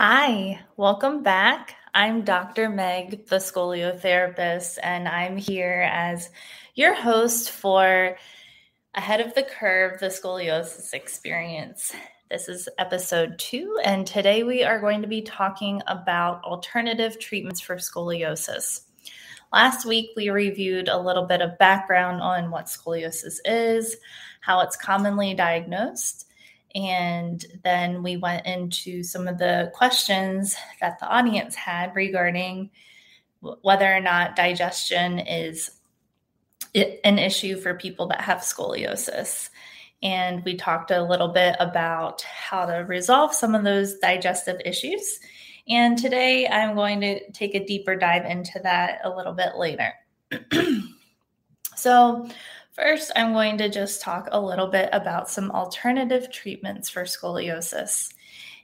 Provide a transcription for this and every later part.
Hi, welcome back. I'm Dr. Meg, the scoliotherapist, and I'm here as your host for Ahead of the Curve, the Scoliosis Experience. This is episode two, and today we are going to be talking about alternative treatments for scoliosis. Last week, we reviewed a little bit of background on what scoliosis is, how it's commonly diagnosed, and then we went into some of the questions that the audience had regarding whether or not digestion is an issue for people that have scoliosis. And we talked a little bit about how to resolve some of those digestive issues. And today I'm going to take a deeper dive into that a little bit later. so, First, I'm going to just talk a little bit about some alternative treatments for scoliosis.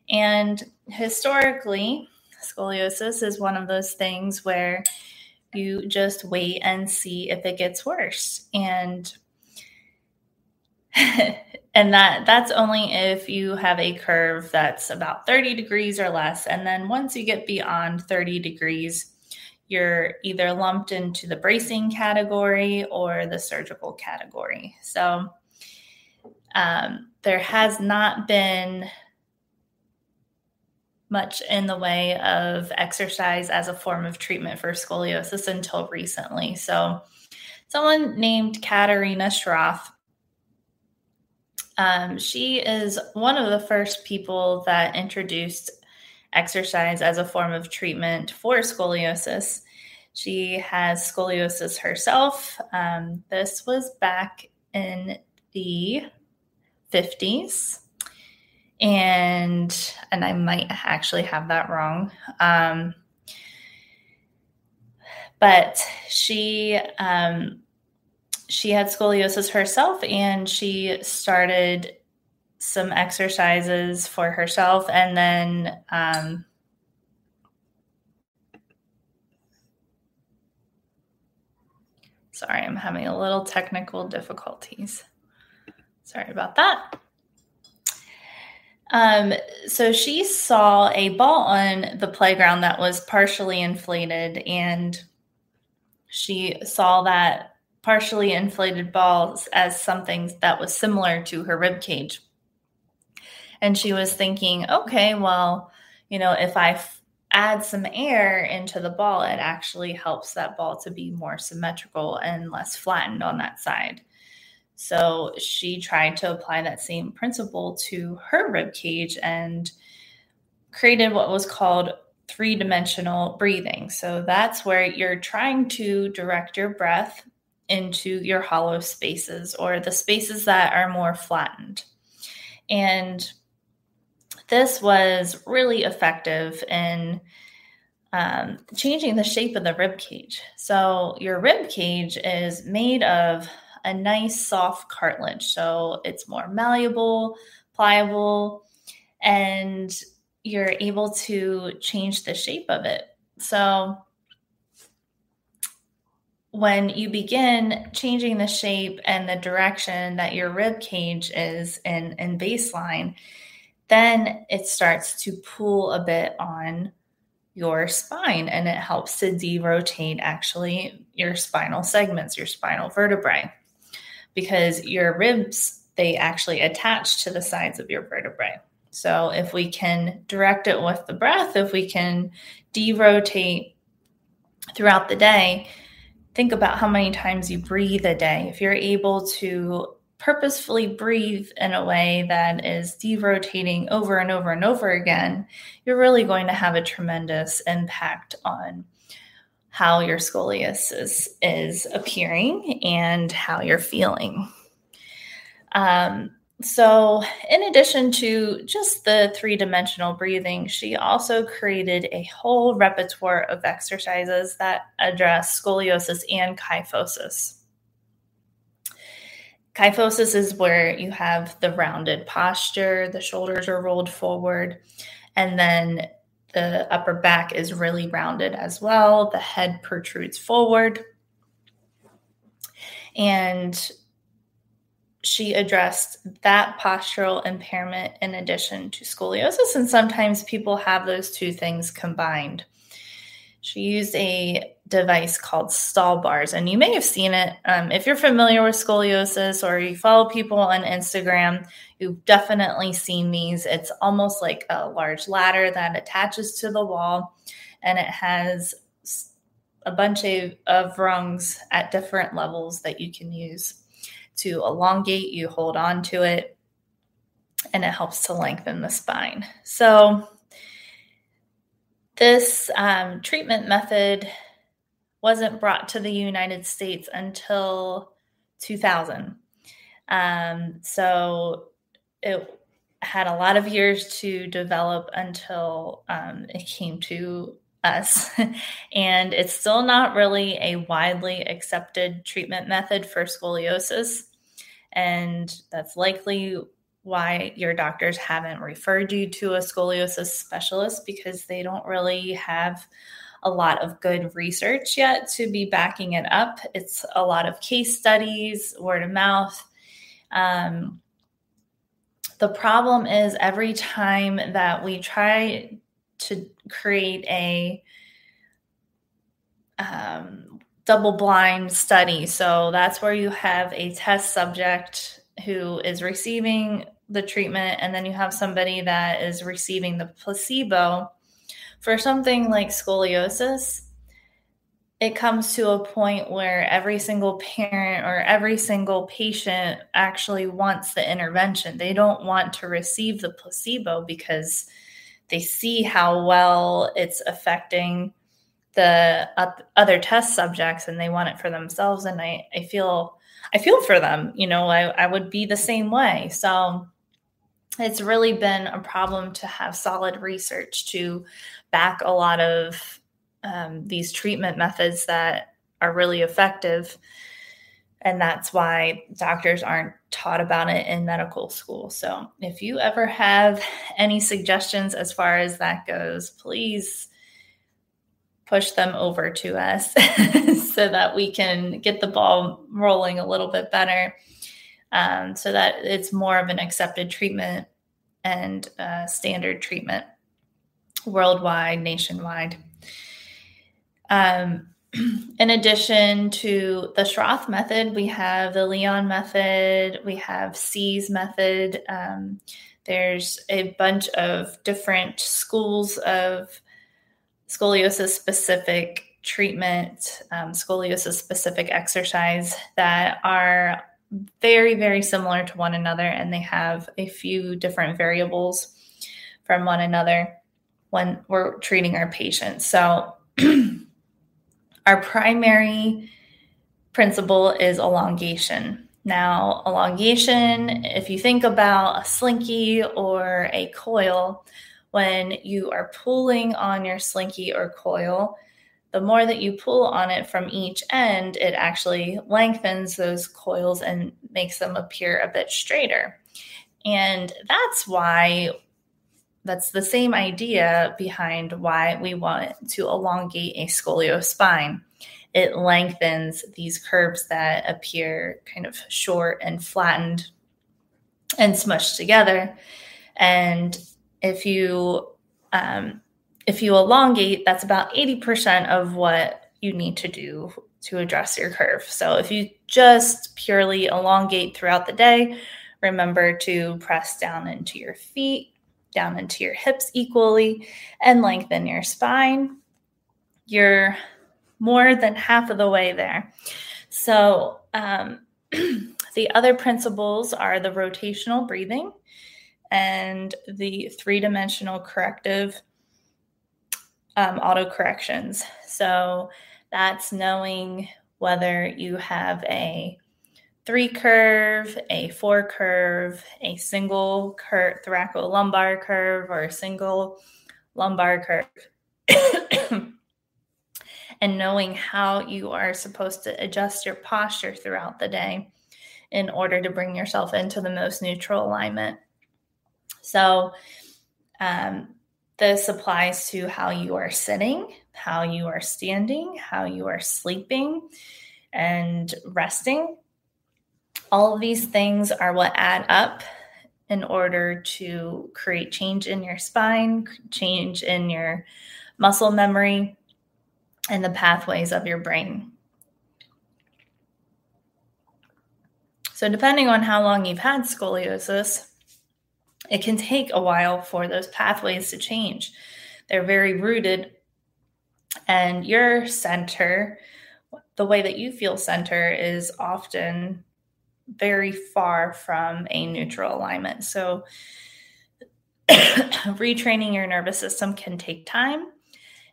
And historically, scoliosis is one of those things where you just wait and see if it gets worse. And and that that's only if you have a curve that's about 30 degrees or less and then once you get beyond 30 degrees you're either lumped into the bracing category or the surgical category. So um, there has not been much in the way of exercise as a form of treatment for scoliosis until recently. So someone named Katharina Schroth. Um, she is one of the first people that introduced exercise as a form of treatment for scoliosis. She has scoliosis herself. Um, this was back in the 50s. And and I might actually have that wrong. Um, but she um, she had scoliosis herself and she started some exercises for herself and then um, sorry i'm having a little technical difficulties. Sorry about that. Um, so she saw a ball on the playground that was partially inflated and she saw that partially inflated balls as something that was similar to her rib cage. And she was thinking, okay, well, you know, if I add some air into the ball, it actually helps that ball to be more symmetrical and less flattened on that side. So she tried to apply that same principle to her rib cage and created what was called three dimensional breathing. So that's where you're trying to direct your breath into your hollow spaces or the spaces that are more flattened. And this was really effective in um, changing the shape of the rib cage. So your rib cage is made of a nice soft cartilage, so it's more malleable, pliable, and you're able to change the shape of it. So when you begin changing the shape and the direction that your rib cage is in, in baseline, then it starts to pull a bit on your spine and it helps to derotate actually your spinal segments, your spinal vertebrae, because your ribs, they actually attach to the sides of your vertebrae. So if we can direct it with the breath, if we can derotate throughout the day, think about how many times you breathe a day. If you're able to purposefully breathe in a way that is derotating over and over and over again, you're really going to have a tremendous impact on how your scoliosis is appearing and how you're feeling. Um, so, in addition to just the three dimensional breathing, she also created a whole repertoire of exercises that address scoliosis and kyphosis. Kyphosis is where you have the rounded posture, the shoulders are rolled forward, and then the upper back is really rounded as well. The head protrudes forward. And she addressed that postural impairment in addition to scoliosis. And sometimes people have those two things combined. She used a device called stall bars, and you may have seen it. Um, if you're familiar with scoliosis or you follow people on Instagram, you've definitely seen these. It's almost like a large ladder that attaches to the wall, and it has a bunch of, of rungs at different levels that you can use to elongate. You hold on to it, and it helps to lengthen the spine. So, this um, treatment method wasn't brought to the United States until 2000. Um, so it had a lot of years to develop until um, it came to us. and it's still not really a widely accepted treatment method for scoliosis. And that's likely why your doctors haven't referred you to a scoliosis specialist because they don't really have a lot of good research yet to be backing it up. It's a lot of case studies, word of mouth. Um, the problem is every time that we try to create a um, double blind study, so that's where you have a test subject who is receiving the treatment and then you have somebody that is receiving the placebo for something like scoliosis it comes to a point where every single parent or every single patient actually wants the intervention. They don't want to receive the placebo because they see how well it's affecting the other test subjects and they want it for themselves and i, I feel i feel for them you know I, I would be the same way. So it's really been a problem to have solid research to back a lot of um, these treatment methods that are really effective. And that's why doctors aren't taught about it in medical school. So if you ever have any suggestions as far as that goes, please push them over to us so that we can get the ball rolling a little bit better um, so that it's more of an accepted treatment and uh, standard treatment worldwide, nationwide. Um, in addition to the Schroth method, we have the Lyon method, we have SEAS method. Um, there's a bunch of different schools of scoliosis specific treatment, um, scoliosis specific exercise that are very, very similar to one another, and they have a few different variables from one another when we're treating our patients. So, our primary principle is elongation. Now, elongation, if you think about a slinky or a coil, when you are pulling on your slinky or coil, the more that you pull on it from each end, it actually lengthens those coils and makes them appear a bit straighter. And that's why that's the same idea behind why we want to elongate a scolio spine. It lengthens these curves that appear kind of short and flattened and smushed together. And if you um, if you elongate, that's about 80% of what you need to do to address your curve. So if you just purely elongate throughout the day, remember to press down into your feet, down into your hips equally, and lengthen your spine. You're more than half of the way there. So, um, the other principles are the rotational breathing and the three dimensional corrective um, auto corrections. So that's knowing whether you have a three curve, a four curve, a single cur- thoracolumbar curve, or a single lumbar curve. and knowing how you are supposed to adjust your posture throughout the day in order to bring yourself into the most neutral alignment. So, um, this applies to how you are sitting, how you are standing, how you are sleeping and resting. all of these things are what add up in order to create change in your spine, change in your muscle memory, and the pathways of your brain. So, depending on how long you've had scoliosis, it can take a while for those pathways to change. They're very rooted, and your center, the way that you feel center, is often very far from a neutral alignment. So, retraining your nervous system can take time.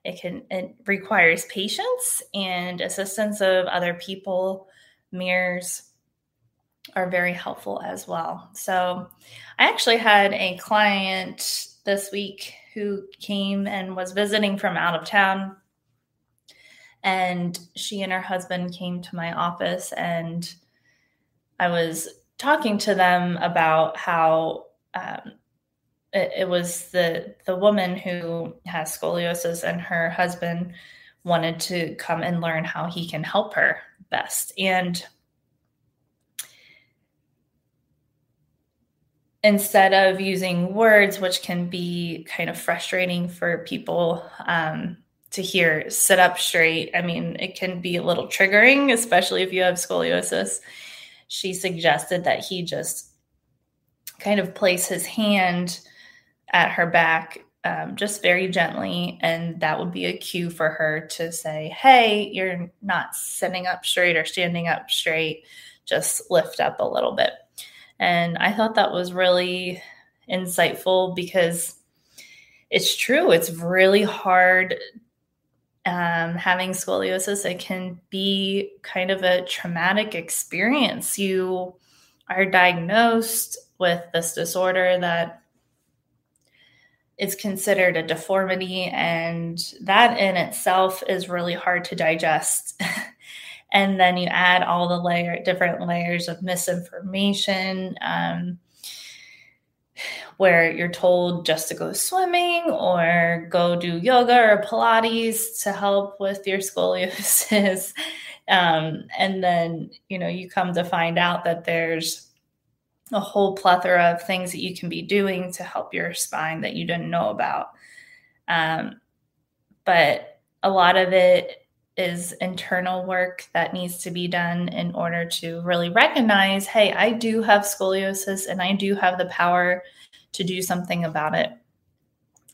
It can it requires patience and assistance of other people, mirrors, are very helpful as well. So, I actually had a client this week who came and was visiting from out of town. And she and her husband came to my office, and I was talking to them about how um, it, it was the the woman who has scoliosis, and her husband wanted to come and learn how he can help her best. And instead of using words, which can be kind of frustrating for people um, to hear sit up straight, I mean, it can be a little triggering, especially if you have scoliosis. She suggested that he just kind of place his hand at her back um, just very gently. And that would be a cue for her to say, Hey, you're not sitting up straight or standing up straight. Just lift up a little bit. And I thought that was really insightful because it's true. It's really hard um, having scoliosis. It can be kind of a traumatic experience. You are diagnosed with this disorder that is considered a deformity, and that in itself is really hard to digest. and then you add all the layer different layers of misinformation um, where you're told just to go swimming or go do yoga or pilates to help with your scoliosis. Um, and then you know you come to find out that there's a whole plethora of things that you can be doing to help your spine that you didn't know about. Um, but a lot of it is internal work that needs to be done in order to really recognize hey, I do have scoliosis and I do have the power to do something about it.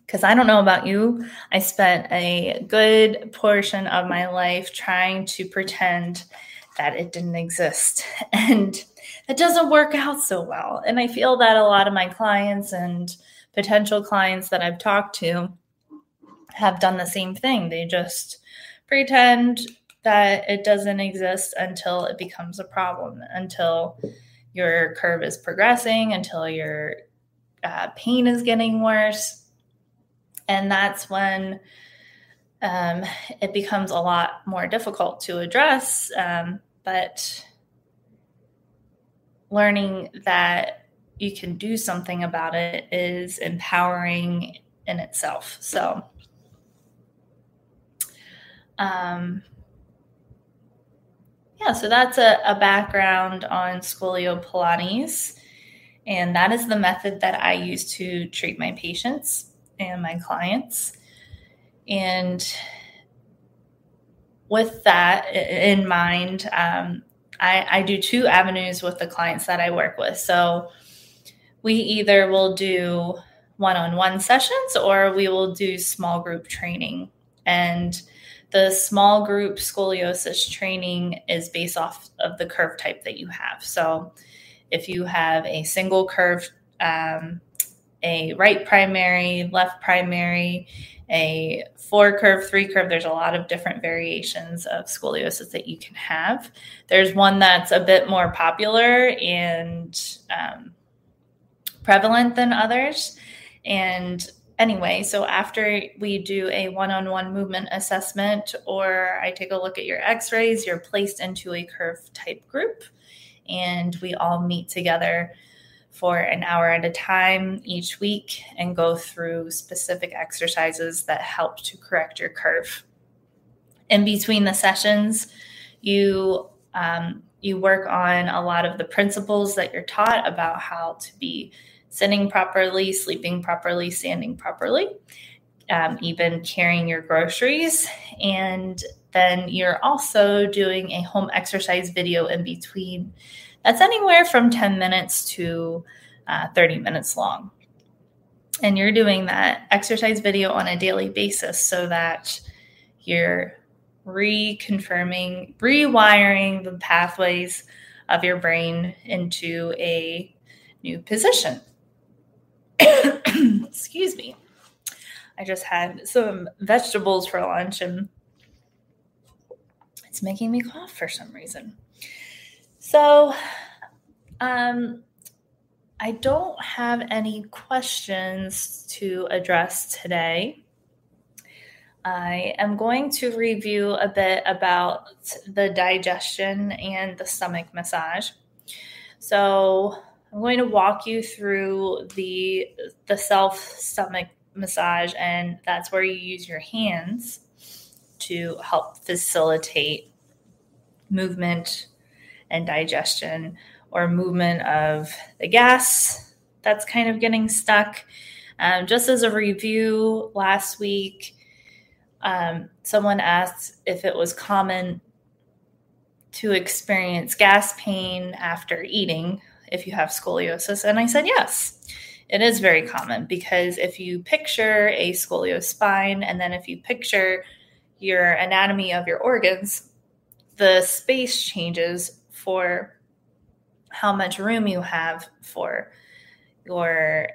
Because I don't know about you, I spent a good portion of my life trying to pretend that it didn't exist. And it doesn't work out so well. And I feel that a lot of my clients and potential clients that I've talked to have done the same thing. They just pretend that it doesn't exist until it becomes a problem, until your curve is progressing, until your uh, pain is getting worse. And that's when um, it becomes a lot more difficult to address. Um, but learning that you can do something about it is empowering in itself. So, um, yeah, so that's a, a background on Scolio Pilates. And that is the method that I use to treat my patients and my clients. And with that in mind, um, I, I do two avenues with the clients that I work with. So we either will do one on one sessions or we will do small group training. And the small group scoliosis training is based off of the curve type that you have. So if you have a single curve, um, a right primary, left primary, a four curve, three curve, there's a lot of different variations of scoliosis that you can have. There's one that's a bit more popular and um, prevalent than others. And anyway, so after we do a one on one movement assessment or I take a look at your x rays, you're placed into a curve type group and we all meet together for an hour at a time each week and go through specific exercises that help to correct your curve. In between the sessions, you um, you work on a lot of the principles that you're taught about how to be sitting properly, sleeping properly, standing properly, um, even carrying your groceries. And then you're also doing a home exercise video in between that's anywhere from 10 minutes to uh, 30 minutes long. And you're doing that exercise video on a daily basis so that you're reconfirming, rewiring the pathways of your brain into a new position. Excuse me. I just had some vegetables for lunch and it's making me cough for some reason. So, um, I don't have any questions to address today. I am going to review a bit about the digestion and the stomach massage. So, I'm going to walk you through the the self stomach massage and that's where you use your hands to help facilitate movement and digestion or movement of the gas that's kind of getting stuck. Um, just as a review, last week, um, someone asked if it was common to experience gas pain after eating if you have scoliosis. And I said, yes, it is very common because if you picture a scoliosis spine and then if you picture your anatomy of your organs, the space changes for how much room you have for your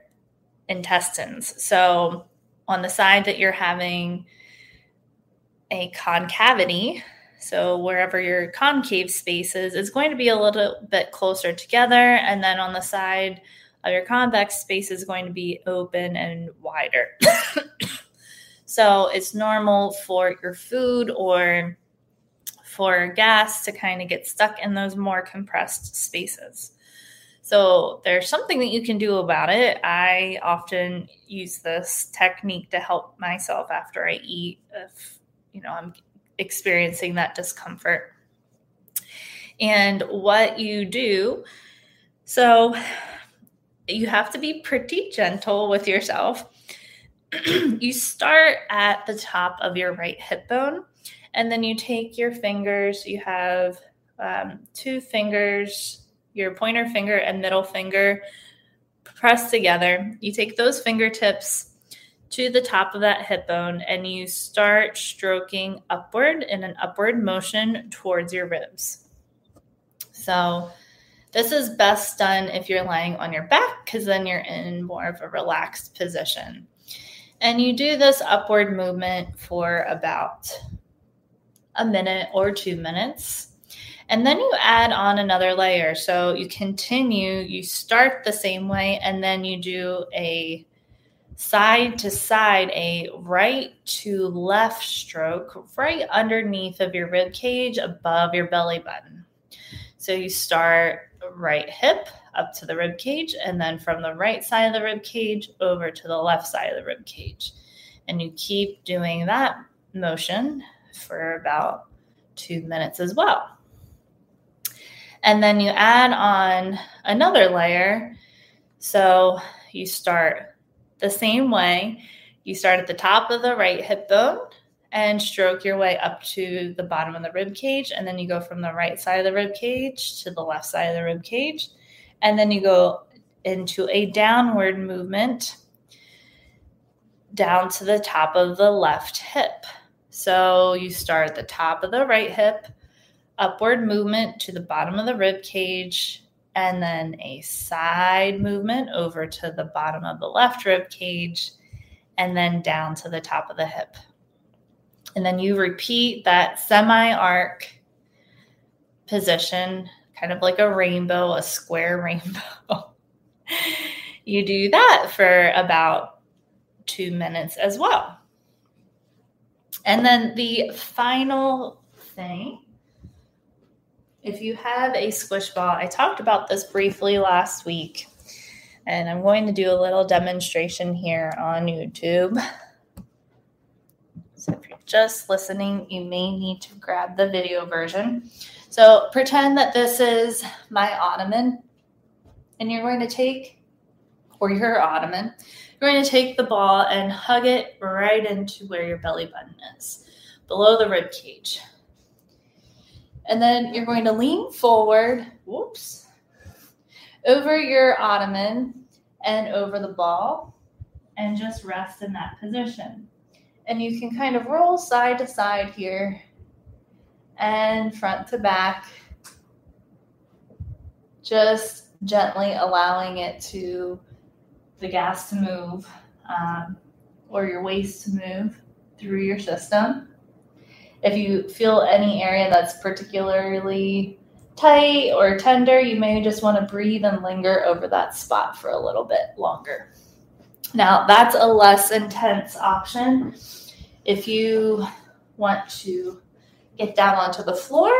intestines. So, on the side that you're having a concavity, so wherever your concave space is, is going to be a little bit closer together. And then on the side of your convex space is going to be open and wider. so it's normal for your food or for gas to kind of get stuck in those more compressed spaces. So there's something that you can do about it. I often use this technique to help myself after I eat if you know I'm experiencing that discomfort. And what you do, so you have to be pretty gentle with yourself. you start at the top of your right hip bone and then you take your fingers, you have um, two fingers, your pointer finger and middle finger pressed together. You take those fingertips to the top of that hip bone and you start stroking upward in an upward motion towards your ribs. So, this is best done if you're lying on your back because then you're in more of a relaxed position. And you do this upward movement for about a minute or two minutes. And then you add on another layer. So you continue, you start the same way, and then you do a side to side, a right to left stroke right underneath of your rib cage above your belly button. So you start right hip up to the rib cage, and then from the right side of the rib cage over to the left side of the rib cage. And you keep doing that motion for about two minutes as well. And then you add on another layer. So you start the same way. You start at the top of the right hip bone and stroke your way up to the bottom of the rib cage. And then you go from the right side of the rib cage to the left side of the rib cage. And then you go into a downward movement down to the top of the left hip. So you start at the top of the right hip, upward movement to the bottom of the rib cage, and then a side movement over to the bottom of the left rib cage, and then down to the top of the hip. And then you repeat that semi arc position, kind of like a rainbow, a square rainbow. you do that for about two minutes as well. And then the final thing, if you have a squish ball, I talked about this briefly last week, and I'm going to do a little demonstration here on YouTube. So if you're just listening, you may need to grab the video version. So pretend that this is my ottoman, and you're going to take, or your ottoman, you're going to take the ball and hug it right into where your belly button is, below the rib cage. And then you're going to lean forward, whoops, over your ottoman and over the ball, and just rest in that position. And you can kind of roll side to side here and front to back, just gently allowing it to the gas to move um, or your waist to move through your system. If you feel any area that's particularly tight or tender, you may just want to breathe and linger over that spot for a little bit longer. Now, that's a less intense option. If you want to get down onto the floor,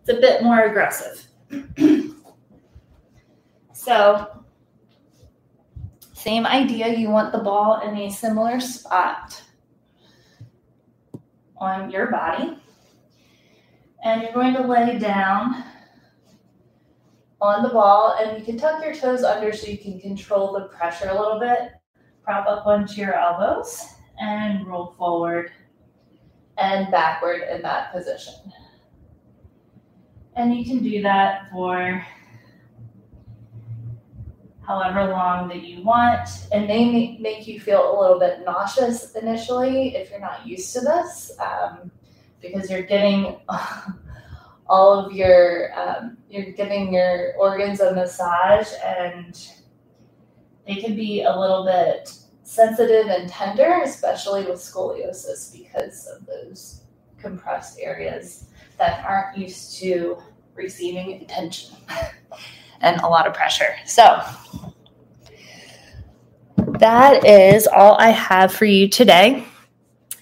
it's a bit more aggressive. so, same idea, you want the ball in a similar spot on your body. And you're going to lay down on the ball, and you can tuck your toes under so you can control the pressure a little bit. Prop up onto your elbows and roll forward and backward in that position. And you can do that for however long that you want. And they make you feel a little bit nauseous initially if you're not used to this, um, because you're getting all of your, um, you're giving your organs a massage and they can be a little bit sensitive and tender, especially with scoliosis because of those compressed areas that aren't used to receiving attention and a lot of pressure. So, that is all I have for you today.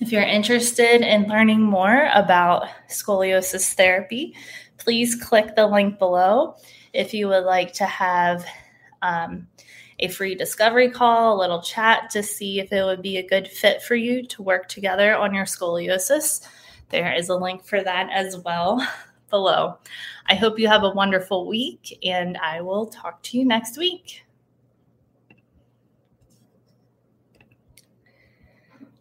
If you're interested in learning more about scoliosis therapy, please click the link below. If you would like to have um, a free discovery call, a little chat to see if it would be a good fit for you to work together on your scoliosis. There is a link for that as well below. I hope you have a wonderful week, and I will talk to you next week.